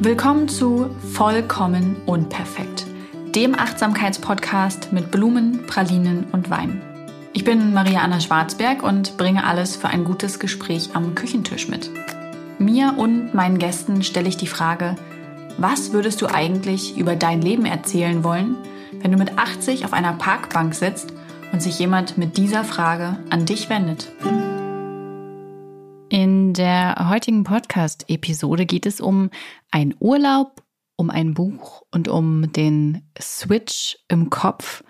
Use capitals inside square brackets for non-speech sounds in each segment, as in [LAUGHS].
Willkommen zu Vollkommen Unperfekt, dem Achtsamkeitspodcast mit Blumen, Pralinen und Wein. Ich bin Maria Anna Schwarzberg und bringe alles für ein gutes Gespräch am Küchentisch mit. Mir und meinen Gästen stelle ich die Frage, was würdest du eigentlich über dein Leben erzählen wollen, wenn du mit 80 auf einer Parkbank sitzt und sich jemand mit dieser Frage an dich wendet? In der heutigen Podcast-Episode geht es um einen Urlaub, um ein Buch und um den Switch im Kopf,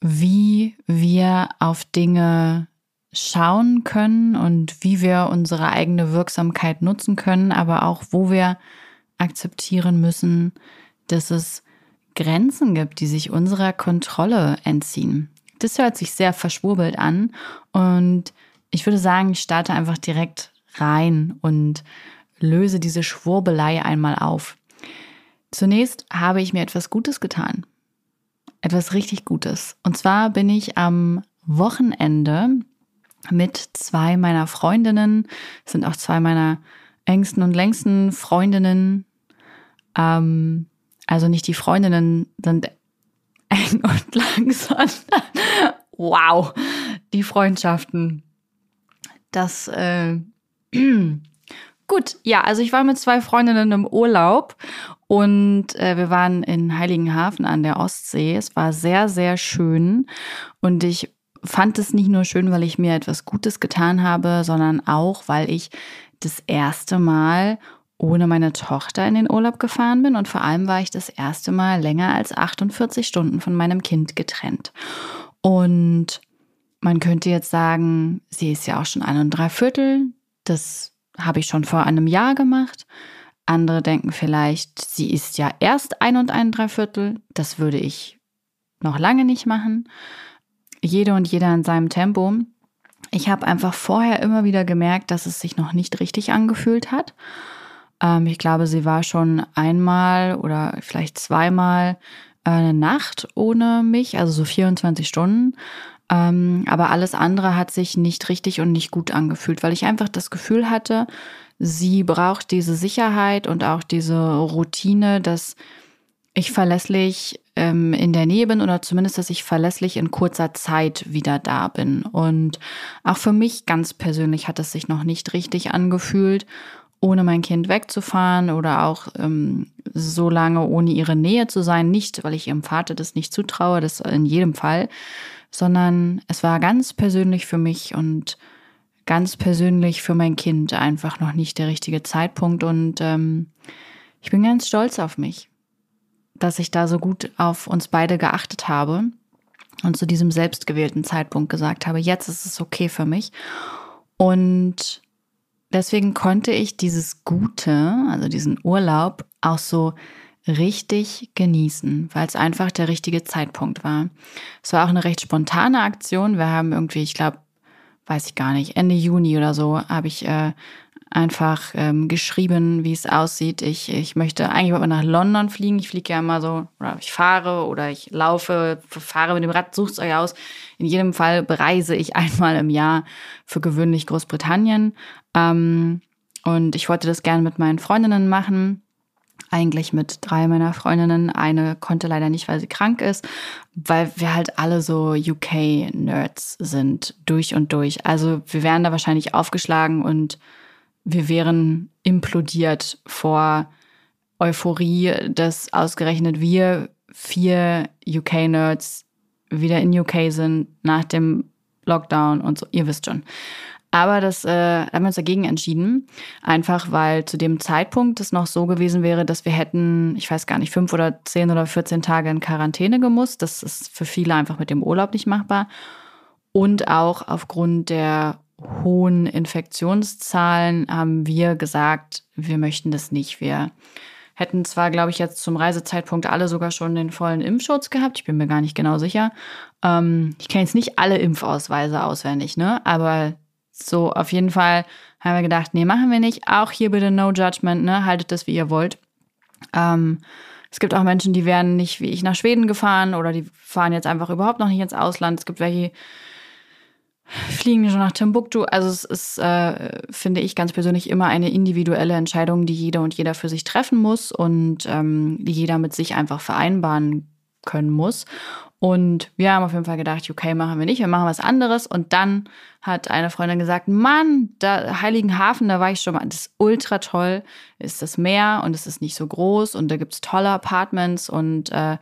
wie wir auf Dinge schauen können und wie wir unsere eigene Wirksamkeit nutzen können, aber auch wo wir akzeptieren müssen, dass es Grenzen gibt, die sich unserer Kontrolle entziehen. Das hört sich sehr verschwurbelt an und ich würde sagen, ich starte einfach direkt rein und löse diese Schwurbelei einmal auf. Zunächst habe ich mir etwas Gutes getan. Etwas richtig Gutes. Und zwar bin ich am Wochenende mit zwei meiner Freundinnen, sind auch zwei meiner engsten und längsten Freundinnen. Ähm, also nicht die Freundinnen sind eng und [LAUGHS] lang, sondern wow, die Freundschaften das, äh, [CLEARS THROAT] gut, ja, also ich war mit zwei Freundinnen im Urlaub und äh, wir waren in Heiligenhafen an der Ostsee. Es war sehr, sehr schön und ich fand es nicht nur schön, weil ich mir etwas Gutes getan habe, sondern auch, weil ich das erste Mal ohne meine Tochter in den Urlaub gefahren bin und vor allem war ich das erste Mal länger als 48 Stunden von meinem Kind getrennt. Und man könnte jetzt sagen, sie ist ja auch schon ein und drei Viertel. Das habe ich schon vor einem Jahr gemacht. Andere denken vielleicht, sie ist ja erst ein und ein Dreiviertel. Das würde ich noch lange nicht machen. Jede und jeder in seinem Tempo. Ich habe einfach vorher immer wieder gemerkt, dass es sich noch nicht richtig angefühlt hat. Ähm, ich glaube, sie war schon einmal oder vielleicht zweimal äh, eine Nacht ohne mich, also so 24 Stunden. Ähm, aber alles andere hat sich nicht richtig und nicht gut angefühlt, weil ich einfach das Gefühl hatte, sie braucht diese Sicherheit und auch diese Routine, dass ich verlässlich ähm, in der Nähe bin oder zumindest, dass ich verlässlich in kurzer Zeit wieder da bin. Und auch für mich ganz persönlich hat es sich noch nicht richtig angefühlt, ohne mein Kind wegzufahren oder auch ähm, so lange ohne ihre Nähe zu sein. Nicht, weil ich ihrem Vater das nicht zutraue, das in jedem Fall, sondern es war ganz persönlich für mich und ganz persönlich für mein Kind einfach noch nicht der richtige Zeitpunkt. Und ähm, ich bin ganz stolz auf mich, dass ich da so gut auf uns beide geachtet habe und zu diesem selbstgewählten Zeitpunkt gesagt habe, jetzt ist es okay für mich. Und deswegen konnte ich dieses Gute, also diesen Urlaub, auch so richtig genießen, weil es einfach der richtige Zeitpunkt war. Es war auch eine recht spontane Aktion. Wir haben irgendwie, ich glaube, weiß ich gar nicht, Ende Juni oder so, habe ich äh, einfach ähm, geschrieben, wie es aussieht. Ich, ich möchte eigentlich mal nach London fliegen. Ich fliege ja immer so, oder ich fahre oder ich laufe, fahre mit dem Rad, sucht euch aus. In jedem Fall bereise ich [LAUGHS] einmal im Jahr für gewöhnlich Großbritannien. Ähm, und ich wollte das gerne mit meinen Freundinnen machen eigentlich mit drei meiner Freundinnen. Eine konnte leider nicht, weil sie krank ist, weil wir halt alle so UK-Nerds sind, durch und durch. Also wir wären da wahrscheinlich aufgeschlagen und wir wären implodiert vor Euphorie, dass ausgerechnet wir vier UK-Nerds wieder in UK sind nach dem Lockdown und so. Ihr wisst schon. Aber das äh, haben wir uns dagegen entschieden. Einfach weil zu dem Zeitpunkt es noch so gewesen wäre, dass wir hätten, ich weiß gar nicht, fünf oder zehn oder 14 Tage in Quarantäne gemusst. Das ist für viele einfach mit dem Urlaub nicht machbar. Und auch aufgrund der hohen Infektionszahlen haben wir gesagt, wir möchten das nicht. Wir hätten zwar, glaube ich, jetzt zum Reisezeitpunkt alle sogar schon den vollen Impfschutz gehabt. Ich bin mir gar nicht genau sicher. Ähm, ich kenne jetzt nicht alle Impfausweise auswendig, ne? Aber so, auf jeden Fall haben wir gedacht, nee, machen wir nicht. Auch hier bitte no judgment, ne? Haltet das, wie ihr wollt. Ähm, es gibt auch Menschen, die wären nicht wie ich nach Schweden gefahren oder die fahren jetzt einfach überhaupt noch nicht ins Ausland. Es gibt welche, fliegen schon nach Timbuktu. Also es ist, äh, finde ich ganz persönlich, immer eine individuelle Entscheidung, die jeder und jeder für sich treffen muss und ähm, die jeder mit sich einfach vereinbaren können muss. Und wir haben auf jeden Fall gedacht, UK machen wir nicht, wir machen was anderes. Und dann hat eine Freundin gesagt, Mann, da Heiligenhafen, da war ich schon mal, das ist ultra toll, ist das Meer und es ist nicht so groß und da gibt's tolle Apartments und äh,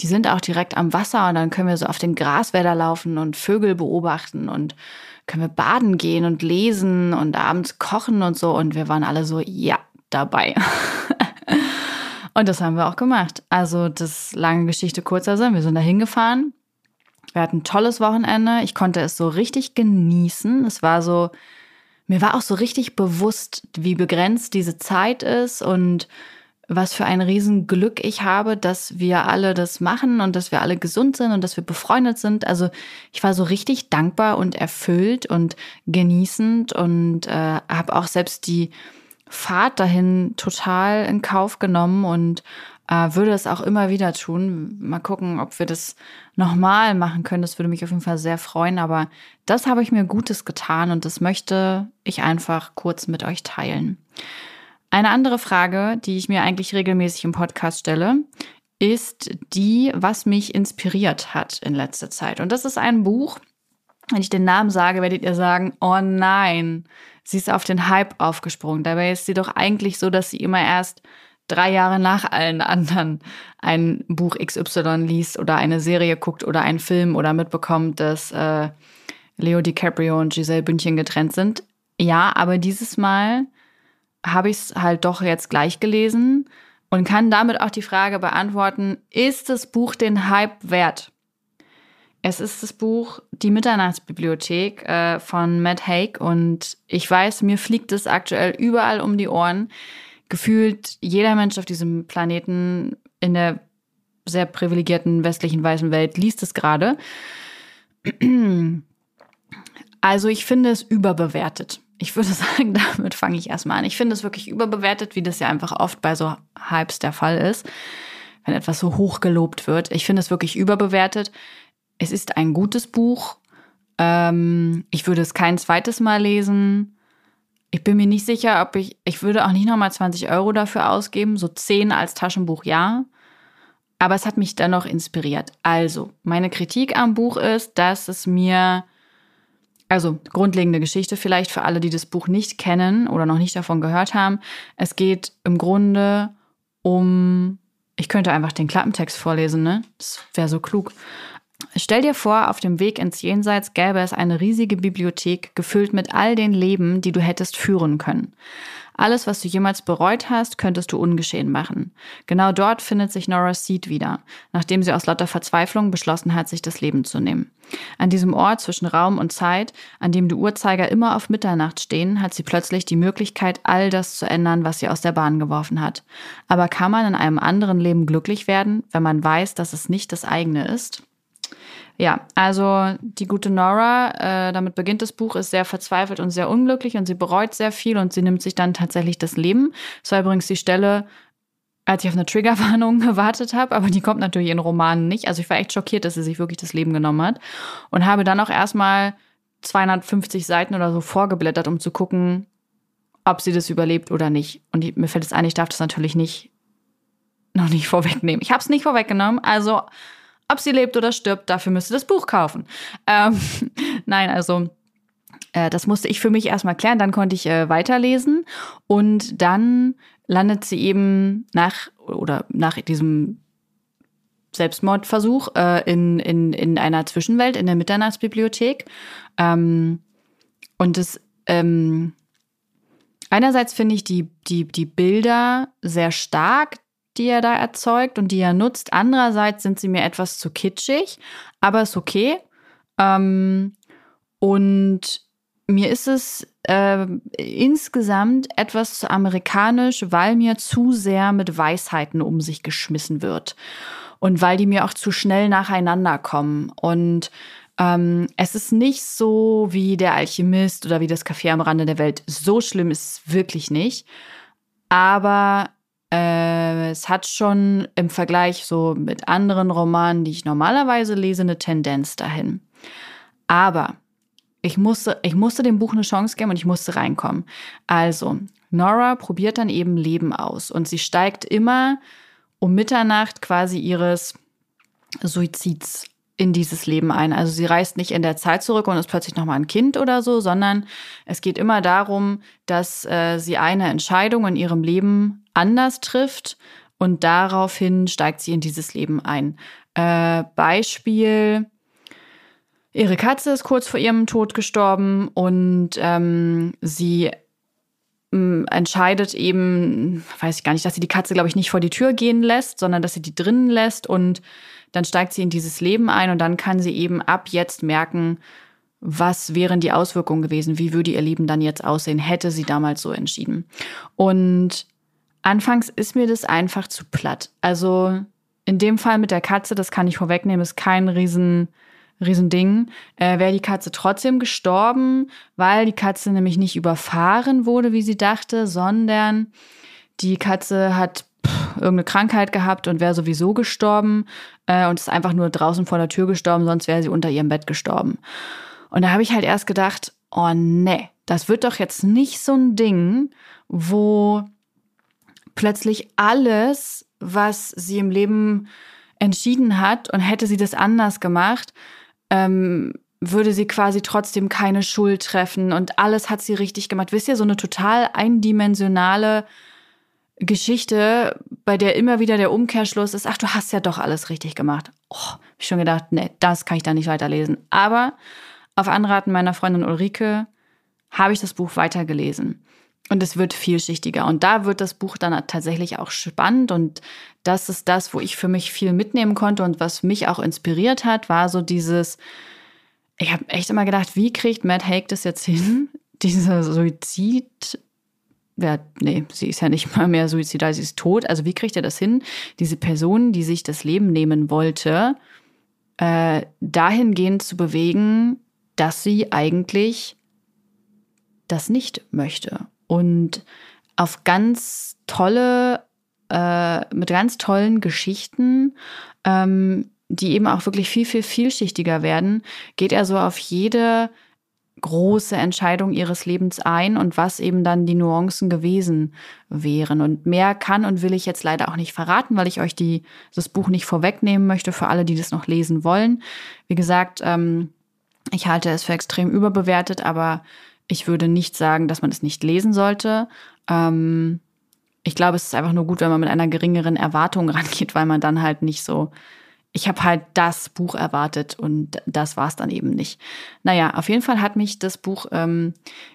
die sind auch direkt am Wasser und dann können wir so auf den Graswälder laufen und Vögel beobachten und können wir baden gehen und lesen und abends kochen und so. Und wir waren alle so, ja, dabei. [LAUGHS] und das haben wir auch gemacht. Also das lange Geschichte kurzer Sinn. Wir sind da hingefahren. Wir hatten ein tolles Wochenende. Ich konnte es so richtig genießen. Es war so, mir war auch so richtig bewusst, wie begrenzt diese Zeit ist und was für ein Riesenglück ich habe, dass wir alle das machen und dass wir alle gesund sind und dass wir befreundet sind. Also ich war so richtig dankbar und erfüllt und genießend und äh, habe auch selbst die Fahrt dahin total in Kauf genommen und äh, würde es auch immer wieder tun. Mal gucken, ob wir das nochmal machen können. Das würde mich auf jeden Fall sehr freuen. Aber das habe ich mir Gutes getan und das möchte ich einfach kurz mit euch teilen. Eine andere Frage, die ich mir eigentlich regelmäßig im Podcast stelle, ist die, was mich inspiriert hat in letzter Zeit. Und das ist ein Buch. Wenn ich den Namen sage, werdet ihr sagen, oh nein, sie ist auf den Hype aufgesprungen. Dabei ist sie doch eigentlich so, dass sie immer erst drei Jahre nach allen anderen ein Buch XY liest oder eine Serie guckt oder einen Film oder mitbekommt, dass äh, Leo DiCaprio und Giselle Bündchen getrennt sind. Ja, aber dieses Mal habe ich es halt doch jetzt gleich gelesen und kann damit auch die Frage beantworten, ist das Buch den Hype wert? Es ist das Buch Die Mitternachtsbibliothek äh, von Matt Haig und ich weiß, mir fliegt es aktuell überall um die Ohren. Gefühlt jeder Mensch auf diesem Planeten in der sehr privilegierten westlichen weißen Welt liest es gerade. [CLEARS THROAT] Also ich finde es überbewertet. Ich würde [LAUGHS] sagen, damit fange ich erstmal an. Ich finde es wirklich überbewertet, wie das ja einfach oft bei so Hypes der Fall ist, wenn etwas so hoch gelobt wird. Ich finde es wirklich überbewertet. Es ist ein gutes Buch. Ähm, ich würde es kein zweites Mal lesen. Ich bin mir nicht sicher, ob ich, ich würde auch nicht nochmal 20 Euro dafür ausgeben. So 10 als Taschenbuch, ja. Aber es hat mich dennoch inspiriert. Also, meine Kritik am Buch ist, dass es mir also grundlegende Geschichte vielleicht für alle, die das Buch nicht kennen oder noch nicht davon gehört haben. Es geht im Grunde um, ich könnte einfach den Klappentext vorlesen, ne? Das wäre so klug. Stell dir vor, auf dem Weg ins Jenseits gäbe es eine riesige Bibliothek, gefüllt mit all den Leben, die du hättest führen können. Alles, was du jemals bereut hast, könntest du ungeschehen machen. Genau dort findet sich Nora Seed wieder, nachdem sie aus lauter Verzweiflung beschlossen hat, sich das Leben zu nehmen. An diesem Ort zwischen Raum und Zeit, an dem die Uhrzeiger immer auf Mitternacht stehen, hat sie plötzlich die Möglichkeit, all das zu ändern, was sie aus der Bahn geworfen hat. Aber kann man in einem anderen Leben glücklich werden, wenn man weiß, dass es nicht das eigene ist? Ja, also die gute Nora, äh, damit beginnt das Buch, ist sehr verzweifelt und sehr unglücklich und sie bereut sehr viel und sie nimmt sich dann tatsächlich das Leben. Das war übrigens die Stelle, als ich auf eine Triggerwarnung [LAUGHS] gewartet habe, aber die kommt natürlich in Romanen nicht. Also ich war echt schockiert, dass sie sich wirklich das Leben genommen hat und habe dann auch erstmal 250 Seiten oder so vorgeblättert, um zu gucken, ob sie das überlebt oder nicht. Und mir fällt es ein, ich darf das natürlich nicht noch nicht [LAUGHS] vorwegnehmen. Ich habe es nicht vorweggenommen, also ob sie lebt oder stirbt, dafür müsste das Buch kaufen. Ähm, [LAUGHS] nein, also äh, das musste ich für mich erstmal klären. Dann konnte ich äh, weiterlesen und dann landet sie eben nach oder nach diesem Selbstmordversuch äh, in, in, in einer Zwischenwelt in der Mitternachtsbibliothek. Ähm, und das ähm, einerseits finde ich die, die, die Bilder sehr stark, die er da erzeugt und die er nutzt. Andererseits sind sie mir etwas zu kitschig, aber ist okay. Ähm, und mir ist es äh, insgesamt etwas zu amerikanisch, weil mir zu sehr mit Weisheiten um sich geschmissen wird. Und weil die mir auch zu schnell nacheinander kommen. Und ähm, es ist nicht so wie der Alchemist oder wie das Café am Rande der Welt. So schlimm ist es wirklich nicht. Aber äh, es hat schon im Vergleich so mit anderen Romanen, die ich normalerweise lese, eine Tendenz dahin. Aber ich musste, ich musste dem Buch eine Chance geben und ich musste reinkommen. Also, Nora probiert dann eben Leben aus und sie steigt immer um Mitternacht quasi ihres Suizids in dieses Leben ein. Also sie reist nicht in der Zeit zurück und ist plötzlich nochmal ein Kind oder so, sondern es geht immer darum, dass äh, sie eine Entscheidung in ihrem Leben anders trifft und daraufhin steigt sie in dieses Leben ein. Äh, Beispiel, ihre Katze ist kurz vor ihrem Tod gestorben und ähm, sie ähm, entscheidet eben, weiß ich gar nicht, dass sie die Katze, glaube ich, nicht vor die Tür gehen lässt, sondern dass sie die drinnen lässt und dann steigt sie in dieses Leben ein und dann kann sie eben ab jetzt merken, was wären die Auswirkungen gewesen, wie würde ihr Leben dann jetzt aussehen, hätte sie damals so entschieden. Und anfangs ist mir das einfach zu platt. Also in dem Fall mit der Katze, das kann ich vorwegnehmen, ist kein riesen Riesending, äh, wäre die Katze trotzdem gestorben, weil die Katze nämlich nicht überfahren wurde, wie sie dachte, sondern die Katze hat pff, irgendeine Krankheit gehabt und wäre sowieso gestorben äh, und ist einfach nur draußen vor der Tür gestorben, sonst wäre sie unter ihrem Bett gestorben. Und da habe ich halt erst gedacht, oh nee, das wird doch jetzt nicht so ein Ding, wo plötzlich alles, was sie im Leben entschieden hat und hätte sie das anders gemacht, ähm, würde sie quasi trotzdem keine Schuld treffen und alles hat sie richtig gemacht. Wisst ihr, so eine total eindimensionale Geschichte, bei der immer wieder der Umkehrschluss ist, ach, du hast ja doch alles richtig gemacht. Oh, hab ich schon gedacht, nee, das kann ich da nicht weiterlesen. Aber auf Anraten meiner Freundin Ulrike habe ich das Buch weitergelesen. Und es wird vielschichtiger. Und da wird das Buch dann tatsächlich auch spannend. Und das ist das, wo ich für mich viel mitnehmen konnte und was mich auch inspiriert hat, war so dieses, ich habe echt immer gedacht, wie kriegt Matt Haig das jetzt hin, [LAUGHS] dieser Suizid, ja, nee, sie ist ja nicht mal mehr suizidal, sie ist tot. Also wie kriegt er das hin, diese Person, die sich das Leben nehmen wollte, äh, dahingehend zu bewegen, dass sie eigentlich das nicht möchte und auf ganz tolle, äh, mit ganz tollen Geschichten, ähm, die eben auch wirklich viel, viel vielschichtiger werden, geht er so auf jede große Entscheidung ihres Lebens ein und was eben dann die Nuancen gewesen wären. Und mehr kann und will ich jetzt leider auch nicht verraten, weil ich euch die, das Buch nicht vorwegnehmen möchte für alle, die das noch lesen wollen. Wie gesagt, ähm, ich halte es für extrem überbewertet, aber ich würde nicht sagen, dass man es nicht lesen sollte. Ähm, ich glaube, es ist einfach nur gut, wenn man mit einer geringeren Erwartung [LAUGHS] rangeht, weil man dann halt nicht so, ich habe halt das Buch erwartet und das war es dann eben nicht. Naja, auf jeden Fall hat mich das Buch ähm,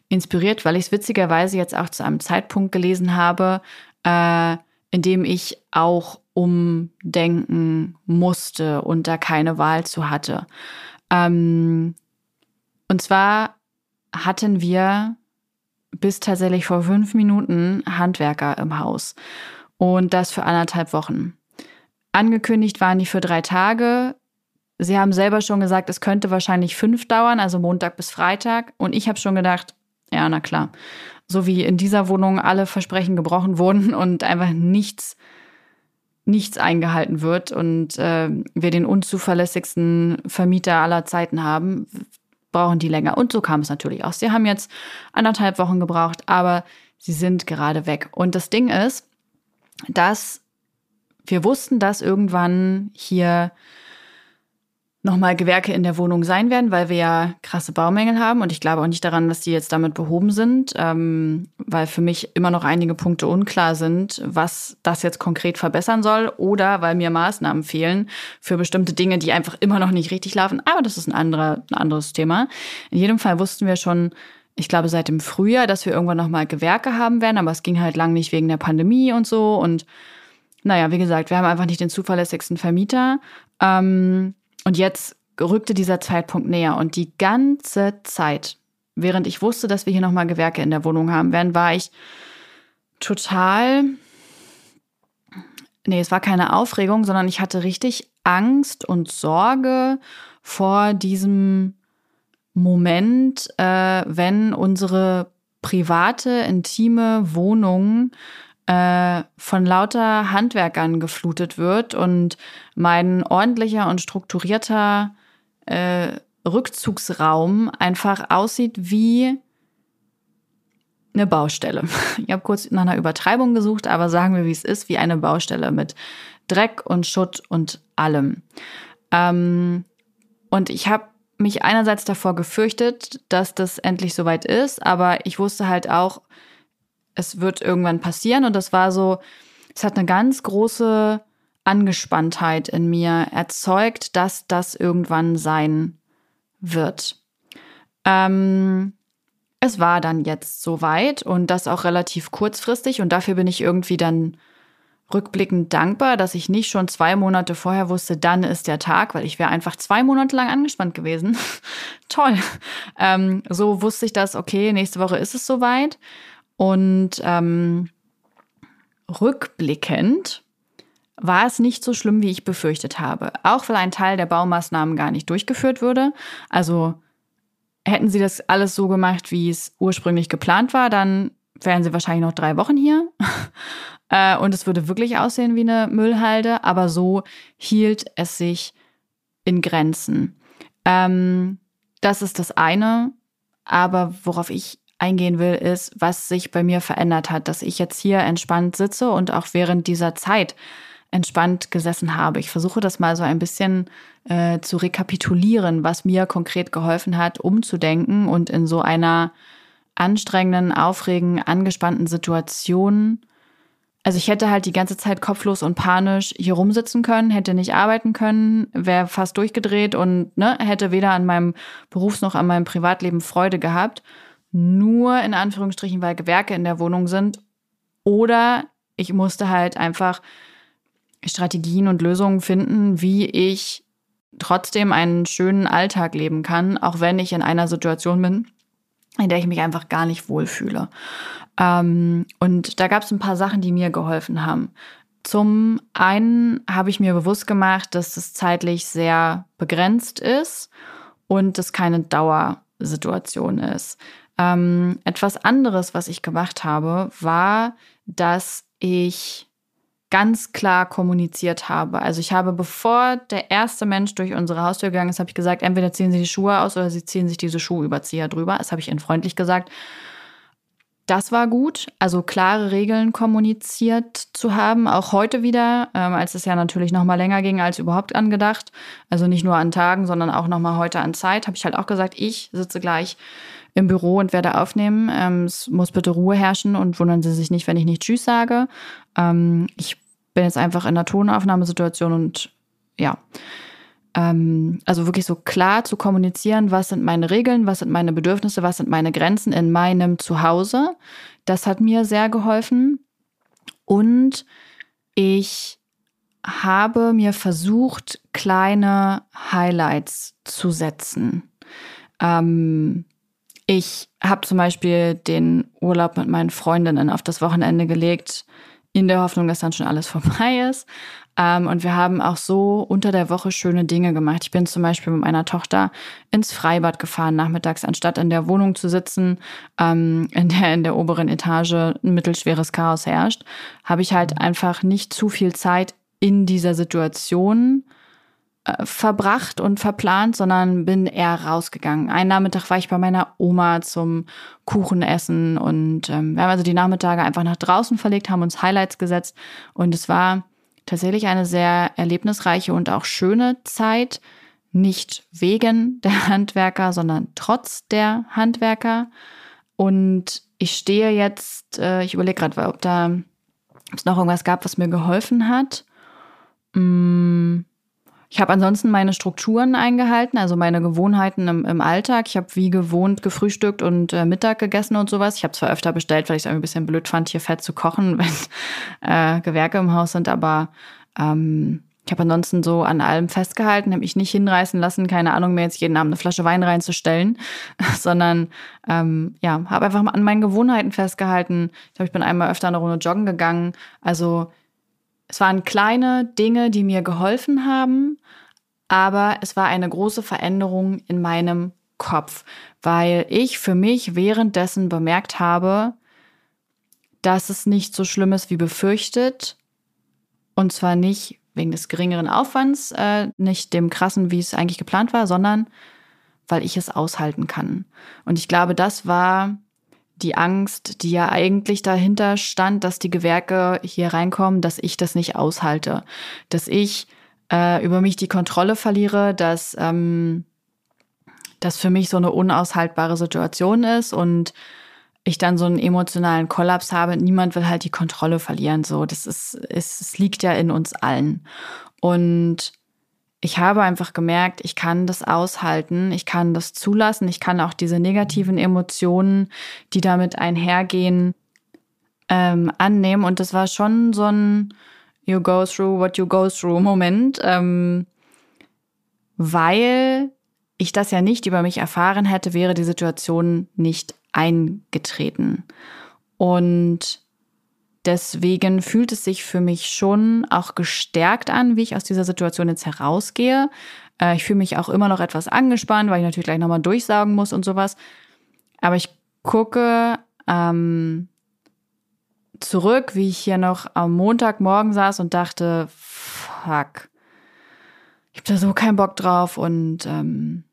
inspiriert, weil ich es witzigerweise jetzt auch zu einem Zeitpunkt gelesen habe, äh, in dem ich auch umdenken musste und da keine Wahl zu hatte. Ähm, und zwar hatten wir bis tatsächlich vor fünf Minuten Handwerker im Haus. Und das für anderthalb Wochen. Angekündigt waren die für drei Tage. Sie haben selber schon gesagt, es könnte wahrscheinlich fünf dauern, also Montag bis Freitag. Und ich habe schon gedacht, ja, na klar. So wie in dieser Wohnung alle Versprechen gebrochen wurden und einfach nichts, nichts eingehalten wird und äh, wir den unzuverlässigsten Vermieter aller Zeiten haben, brauchen die länger. Und so kam es natürlich auch. Sie haben jetzt anderthalb Wochen gebraucht, aber sie sind gerade weg. Und das Ding ist, dass wir wussten, dass irgendwann hier nochmal Gewerke in der Wohnung sein werden, weil wir ja krasse Baumängel haben. Und ich glaube auch nicht daran, dass die jetzt damit behoben sind, ähm, weil für mich immer noch einige Punkte unklar sind, was das jetzt konkret verbessern soll oder weil mir Maßnahmen fehlen für bestimmte Dinge, die einfach immer noch nicht richtig laufen. Aber das ist ein, anderer, ein anderes Thema. In jedem Fall wussten wir schon, ich glaube, seit dem Frühjahr, dass wir irgendwann nochmal Gewerke haben werden, aber es ging halt lang nicht wegen der Pandemie und so. Und naja, wie gesagt, wir haben einfach nicht den zuverlässigsten Vermieter. Ähm, und jetzt rückte dieser Zeitpunkt näher. Und die ganze Zeit, während ich wusste, dass wir hier nochmal Gewerke in der Wohnung haben werden, war ich total, nee, es war keine Aufregung, sondern ich hatte richtig Angst und Sorge vor diesem Moment, äh, wenn unsere private, intime Wohnung äh, von lauter Handwerkern geflutet wird und mein ordentlicher und strukturierter äh, Rückzugsraum einfach aussieht wie eine Baustelle. [LAUGHS] Ich habe kurz nach einer Übertreibung gesucht, aber sagen wir, wie es ist, wie eine Baustelle mit Dreck und Schutt und allem. Ähm, und ich habe mich einerseits davor gefürchtet, dass das endlich soweit ist, aber ich wusste halt auch, es wird irgendwann passieren und das war so, es hat eine ganz große Angespanntheit in mir erzeugt, dass das irgendwann sein wird. Ähm, es war dann jetzt soweit und das auch relativ kurzfristig und dafür bin ich irgendwie dann rückblickend dankbar, dass ich nicht schon zwei Monate vorher wusste, dann ist der Tag, weil ich wäre einfach zwei Monate lang angespannt gewesen. [LAUGHS] Toll. Ähm, so wusste ich das, okay, nächste Woche ist es soweit. Und ähm, rückblickend war es nicht so schlimm, wie ich befürchtet habe. Auch weil ein Teil der Baumaßnahmen gar nicht durchgeführt würde. Also hätten sie das alles so gemacht, wie es ursprünglich geplant war, dann wären sie wahrscheinlich noch drei Wochen hier. [LAUGHS] Äh, und es würde wirklich aussehen wie eine Müllhalde, aber so hielt es sich in Grenzen. Ähm, das ist das eine. Aber worauf ich eingehen will, ist, was sich bei mir verändert hat, dass ich jetzt hier entspannt sitze und auch während dieser Zeit entspannt gesessen habe. Ich versuche das mal so ein bisschen äh, zu rekapitulieren, was mir konkret geholfen hat, umzudenken und in so einer anstrengenden, aufregenden, angespannten Situation. Also ich hätte halt die ganze Zeit kopflos und panisch hier rumsitzen können, hätte nicht arbeiten können, wäre fast durchgedreht und ne, hätte weder an meinem Berufs- noch an meinem Privatleben Freude gehabt. Nur in Anführungsstrichen, weil Gewerke in der Wohnung sind. Oder ich musste halt einfach Strategien und Lösungen finden, wie ich trotzdem einen schönen Alltag leben kann, auch wenn ich in einer Situation bin, in der ich mich einfach gar nicht wohlfühle. Ähm, und da gab es ein paar Sachen, die mir geholfen haben. Zum einen habe ich mir bewusst gemacht, dass es zeitlich sehr begrenzt ist und es keine Dauersituation ist. Ähm, etwas anderes, was ich gemacht habe, war, dass ich ganz klar kommuniziert habe. Also ich habe, bevor der erste Mensch durch unsere Haustür gegangen ist, habe ich gesagt, entweder ziehen Sie die Schuhe aus oder Sie ziehen sich diese Schuhüberzieher drüber. Das habe ich Ihnen freundlich gesagt. Das war gut, also klare Regeln kommuniziert zu haben, auch heute wieder, ähm, als es ja natürlich noch mal länger ging als überhaupt angedacht. Also nicht nur an Tagen, sondern auch noch mal heute an Zeit, habe ich halt auch gesagt, ich sitze gleich im Büro und werde aufnehmen. Ähm, es muss bitte Ruhe herrschen und wundern Sie sich nicht, wenn ich nicht Tschüss sage. Ähm, ich bin jetzt einfach in einer Tonaufnahmesituation und ja. Ähm, also wirklich so klar zu kommunizieren, was sind meine Regeln, was sind meine Bedürfnisse, was sind meine Grenzen in meinem Zuhause. Das hat mir sehr geholfen. Und ich habe mir versucht, kleine Highlights zu setzen. Ähm, ich habe zum Beispiel den Urlaub mit meinen Freundinnen auf das Wochenende gelegt, in der Hoffnung, dass dann schon alles [LAUGHS] vorbei ist. Ähm, und wir haben auch so unter der Woche schöne Dinge gemacht. Ich bin zum Beispiel mit meiner Tochter ins Freibad gefahren nachmittags, anstatt in der Wohnung zu sitzen, ähm, in der in der oberen Etage ein mittelschweres Chaos herrscht, habe ich halt einfach nicht zu viel Zeit in dieser Situation verbracht und verplant, sondern bin eher rausgegangen. Einen Nachmittag war ich bei meiner Oma zum Kuchenessen und ähm, wir haben also die Nachmittage einfach nach draußen verlegt, haben uns Highlights gesetzt und es war tatsächlich eine sehr erlebnisreiche und auch schöne Zeit. Nicht wegen der Handwerker, sondern trotz der Handwerker. Und ich stehe jetzt, äh, ich überlege gerade, ob da ob noch irgendwas gab, was mir geholfen hat. Mmh ich habe ansonsten meine Strukturen eingehalten, also meine Gewohnheiten im, im Alltag. Ich habe wie gewohnt gefrühstückt und äh, Mittag gegessen und sowas. Ich habe zwar öfter bestellt, weil ich es ein bisschen blöd fand, hier fett zu kochen, [LAUGHS] wenn äh, Gewerke im Haus sind, aber ähm, ich habe ansonsten so an allem festgehalten, habe mich nicht hinreißen lassen, keine Ahnung, mir jetzt jeden Abend eine Flasche Wein reinzustellen, [LAUGHS] sondern ähm, ja, habe einfach an meinen Gewohnheiten festgehalten. Ich glaube, ich bin einmal öfter eine Runde joggen gegangen. Also es waren kleine Dinge, die mir geholfen haben, aber es war eine große Veränderung in meinem Kopf, weil ich für mich währenddessen bemerkt habe, dass es nicht so schlimm ist wie befürchtet. Und zwar nicht wegen des geringeren Aufwands, äh, nicht dem krassen, wie es eigentlich geplant war, sondern weil ich es aushalten kann. Und ich glaube, das war die Angst, die ja eigentlich dahinter stand, dass die Gewerke hier reinkommen, dass ich das nicht aushalte, dass ich äh, über mich die Kontrolle verliere, dass ähm, das für mich so eine unaushaltbare Situation ist und ich dann so einen emotionalen Kollaps habe. Niemand will halt die Kontrolle verlieren. So, das ist, es, es liegt ja in uns allen. Und ich habe einfach gemerkt, ich kann das aushalten, ich kann das zulassen, ich kann auch diese negativen Emotionen, die damit einhergehen, ähm, annehmen. Und das war schon so ein You go through what you go through Moment, ähm, weil ich das ja nicht über mich erfahren hätte, wäre die Situation nicht eingetreten. Und deswegen fühlt es sich für mich schon auch gestärkt an, wie ich aus dieser Situation jetzt herausgehe. Äh, ich fühle mich auch immer noch etwas angespannt, weil ich natürlich gleich nochmal durchsagen muss und sowas. Aber ich gucke ähm, zurück, wie ich hier noch am Montagmorgen saß und dachte, fuck, ich habe da so keinen Bock drauf und ähm,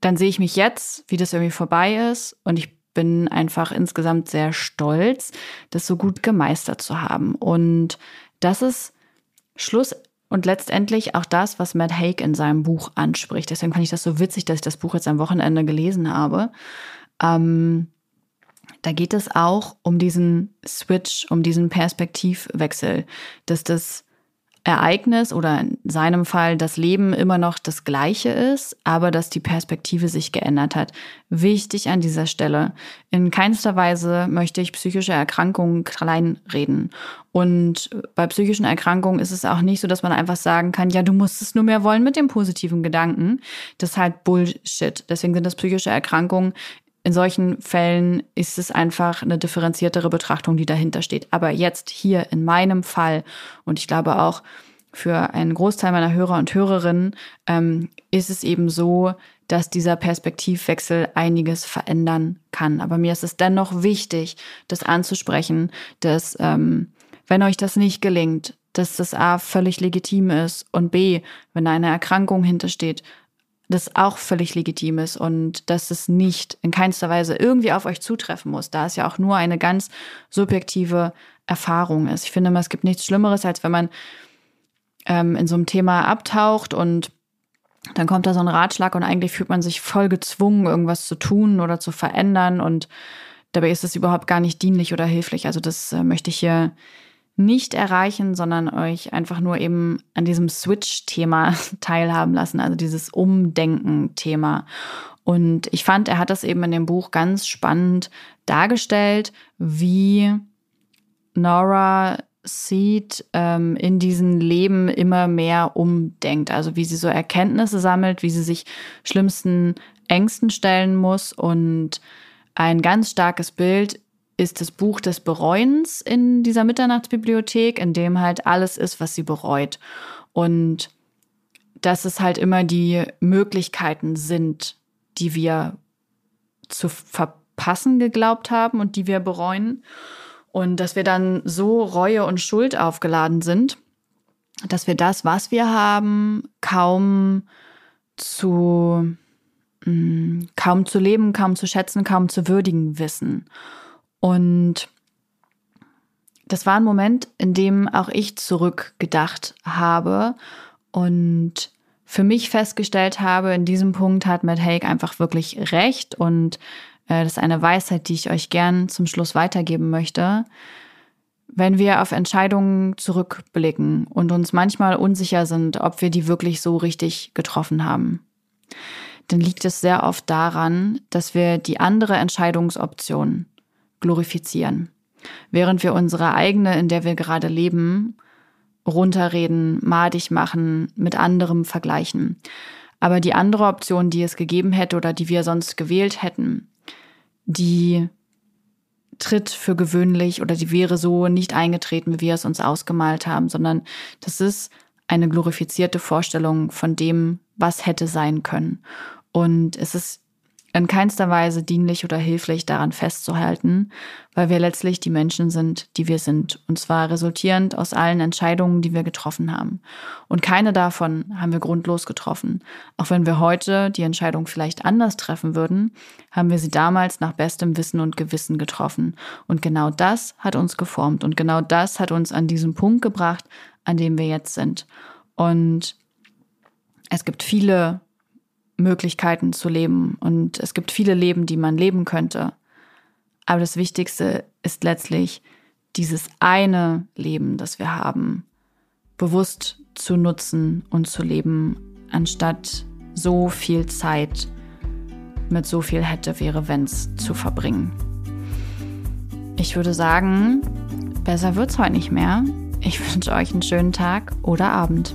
dann sehe ich mich jetzt, wie das irgendwie vorbei ist und ich bin einfach insgesamt sehr stolz, das so gut gemeistert zu haben. Und das ist Schluss und letztendlich auch das, was Matt Haig in seinem Buch anspricht. Deswegen fand ich das so witzig, dass ich das Buch jetzt am Wochenende gelesen habe. Ähm, da geht es auch um diesen Switch, um diesen Perspektivwechsel, dass das Ereignis oder in seinem Fall das Leben immer noch das gleiche ist, aber dass die Perspektive sich geändert hat. Wichtig an dieser Stelle. In keinster Weise möchte ich psychische Erkrankungen kleinreden. Und bei psychischen Erkrankungen ist es auch nicht so, dass man einfach sagen kann, ja, du musst es nur mehr wollen mit dem positiven Gedanken. Das ist halt Bullshit. Deswegen sind das psychische Erkrankungen in solchen Fällen ist es einfach eine differenziertere Betrachtung, die dahinter steht. Aber jetzt hier in meinem Fall und ich glaube auch für einen Großteil meiner Hörer und Hörerinnen ähm, ist es eben so, dass dieser Perspektivwechsel einiges verändern kann. Aber mir ist es dennoch wichtig, das anzusprechen, dass ähm, wenn euch das nicht gelingt, dass das A völlig legitim ist und B, wenn da eine Erkrankung hintersteht, das auch völlig legitim ist und dass es nicht in keinster Weise irgendwie auf euch zutreffen muss, da es ja auch nur eine ganz subjektive Erfahrung ist. Ich finde immer, es gibt nichts Schlimmeres, als wenn man ähm, in so einem Thema abtaucht und dann kommt da so ein Ratschlag und eigentlich fühlt man sich voll gezwungen, irgendwas zu tun oder zu verändern und dabei ist es überhaupt gar nicht dienlich oder hilflich. Also das äh, möchte ich hier nicht erreichen, sondern euch einfach nur eben an diesem Switch-Thema [LAUGHS] teilhaben lassen, also dieses Umdenken-Thema. Und ich fand, er hat das eben in dem Buch ganz spannend dargestellt, wie Nora Seed ähm, in diesem Leben immer mehr umdenkt. Also wie sie so Erkenntnisse sammelt, wie sie sich schlimmsten Ängsten stellen muss. Und ein ganz starkes Bild ist das Buch des Bereuens in dieser Mitternachtsbibliothek, in dem halt alles ist, was sie bereut. Und dass es halt immer die Möglichkeiten sind, die wir zu verpassen geglaubt haben und die wir bereuen. Und dass wir dann so Reue und Schuld aufgeladen sind, dass wir das, was wir haben, kaum zu, mm, kaum zu leben, kaum zu schätzen, kaum zu würdigen wissen. Und das war ein Moment, in dem auch ich zurückgedacht habe und für mich festgestellt habe, in diesem Punkt hat Matt Haig einfach wirklich recht und äh, das ist eine Weisheit, die ich euch gern zum Schluss weitergeben möchte. Wenn wir auf Entscheidungen zurückblicken und uns manchmal unsicher sind, ob wir die wirklich so richtig getroffen haben, dann liegt es sehr oft daran, dass wir die andere Entscheidungsoption glorifizieren. Während wir unsere eigene, in der wir gerade leben, runterreden, madig machen, mit anderem vergleichen. Aber die andere Option, die es gegeben hätte oder die wir sonst gewählt hätten, die tritt für gewöhnlich oder die wäre so nicht eingetreten, wie wir es uns ausgemalt haben, sondern das ist eine glorifizierte Vorstellung von dem, was hätte sein können. Und es ist in keinster Weise dienlich oder hilflich daran festzuhalten, weil wir letztlich die Menschen sind, die wir sind. Und zwar resultierend aus allen Entscheidungen, die wir getroffen haben. Und keine davon haben wir grundlos getroffen. Auch wenn wir heute die Entscheidung vielleicht anders treffen würden, haben wir sie damals nach bestem Wissen und Gewissen getroffen. Und genau das hat uns geformt. Und genau das hat uns an diesen Punkt gebracht, an dem wir jetzt sind. Und es gibt viele Möglichkeiten zu leben und es gibt viele Leben, die man leben könnte. Aber das Wichtigste ist letztlich dieses eine Leben, das wir haben, bewusst zu nutzen und zu leben, anstatt so viel Zeit mit so viel hätte, wäre, wenn's zu verbringen. Ich würde sagen, besser wird's heute nicht mehr. Ich wünsche euch einen schönen Tag oder Abend.